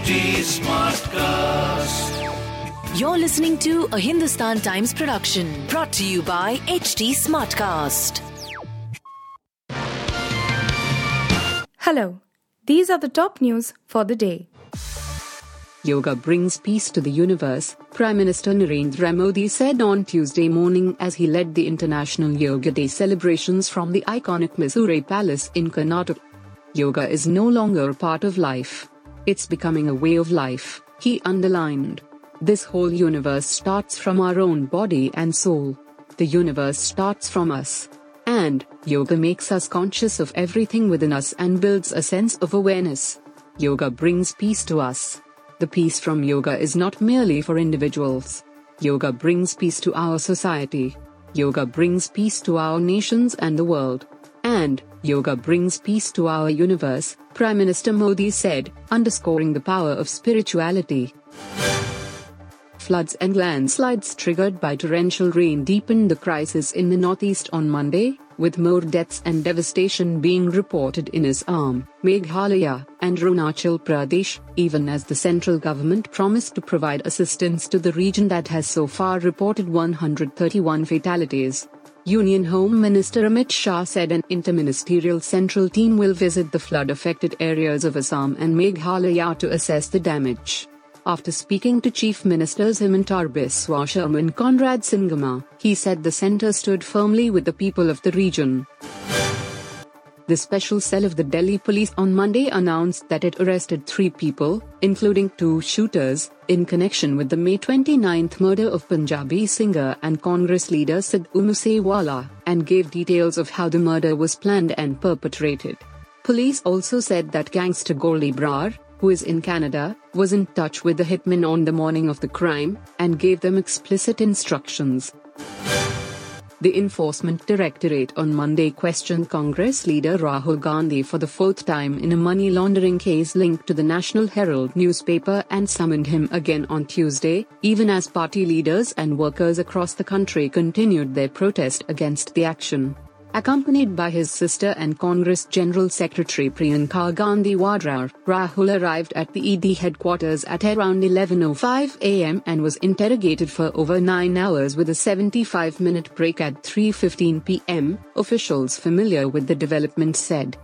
HT Smartcast. You're listening to a Hindustan Times production brought to you by HT Smartcast. Hello, these are the top news for the day. Yoga brings peace to the universe, Prime Minister Narendra Modi said on Tuesday morning as he led the International Yoga Day celebrations from the iconic Mysore Palace in Karnataka. Yoga is no longer a part of life. It's becoming a way of life, he underlined. This whole universe starts from our own body and soul. The universe starts from us. And, yoga makes us conscious of everything within us and builds a sense of awareness. Yoga brings peace to us. The peace from yoga is not merely for individuals. Yoga brings peace to our society. Yoga brings peace to our nations and the world. And, yoga brings peace to our universe, Prime Minister Modi said, underscoring the power of spirituality. Floods and landslides triggered by torrential rain deepened the crisis in the northeast on Monday, with more deaths and devastation being reported in Assam, Meghalaya, and Arunachal Pradesh, even as the central government promised to provide assistance to the region that has so far reported 131 fatalities. Union Home Minister Amit Shah said an interministerial central team will visit the flood affected areas of Assam and Meghalaya to assess the damage. After speaking to Chief Ministers Himanta Biswa Sharma and Conrad Sangma, he said the centre stood firmly with the people of the region. The special cell of the Delhi police on Monday announced that it arrested three people, including two shooters, in connection with the May 29 murder of Punjabi singer and Congress leader Sidhu Moosewala, and gave details of how the murder was planned and perpetrated. Police also said that gangster Goldy Brar, who is in Canada, was in touch with the hitmen on the morning of the crime and gave them explicit instructions. The Enforcement Directorate on Monday questioned Congress leader Rahul Gandhi for the fourth time in a money laundering case linked to the National Herald newspaper and summoned him again on Tuesday, even as party leaders and workers across the country continued their protest against the action. Accompanied by his sister and Congress General Secretary Priyanka Gandhi Vadra, Rahul arrived at the ED headquarters at around 11.05 am and was interrogated for over 9 hours with a 75-minute break at 3.15 pm, officials familiar with the development said.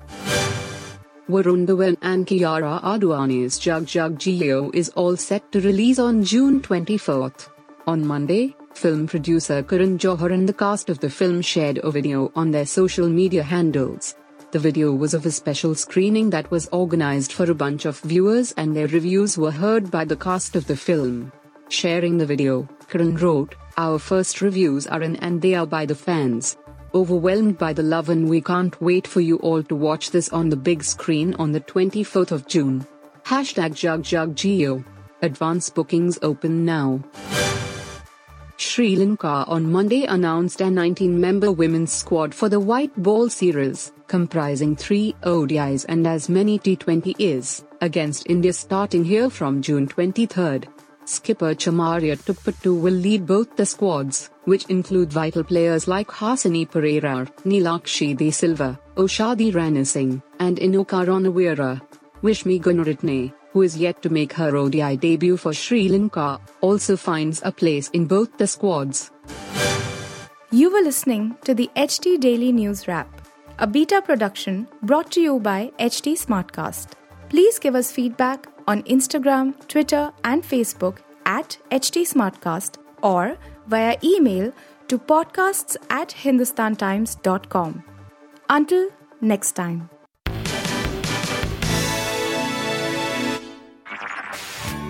Varun Dhawan and Kiara Advani's Jug Jug Jio is all set to release on June 24th. On Monday, film producer Karan Johar and the cast of the film shared a video on their social media handles. The video was of a special screening that was organized for a bunch of viewers and their reviews were heard by the cast of the film. Sharing the video, Karan wrote, Our first reviews are in and they are by the fans. Overwhelmed by the love and we can't wait for you all to watch this on the big screen on the 24th of June. Hashtag Jug Jug Jio. Advance bookings open now. Sri Lanka on Monday announced a 19 member women's squad for the White Ball Series, comprising three ODIs and as many T20s, against India starting here from June 23. Skipper Chamari Athapaththu will lead both the squads, which include vital players like Hasini Perera, Nilakshi De Silva, Oshadi Ranasinghe, and Inoka Ranaweera. Vishmi Gunaratne, who is yet to make her ODI debut for Sri Lanka, also finds a place in both the squads. You were listening to the HT Daily News Wrap, a beta production brought to you by HT Smartcast. Please give us feedback on Instagram, Twitter, and Facebook at HT Smartcast or via email to podcasts at hindustantimes.com. Until next time.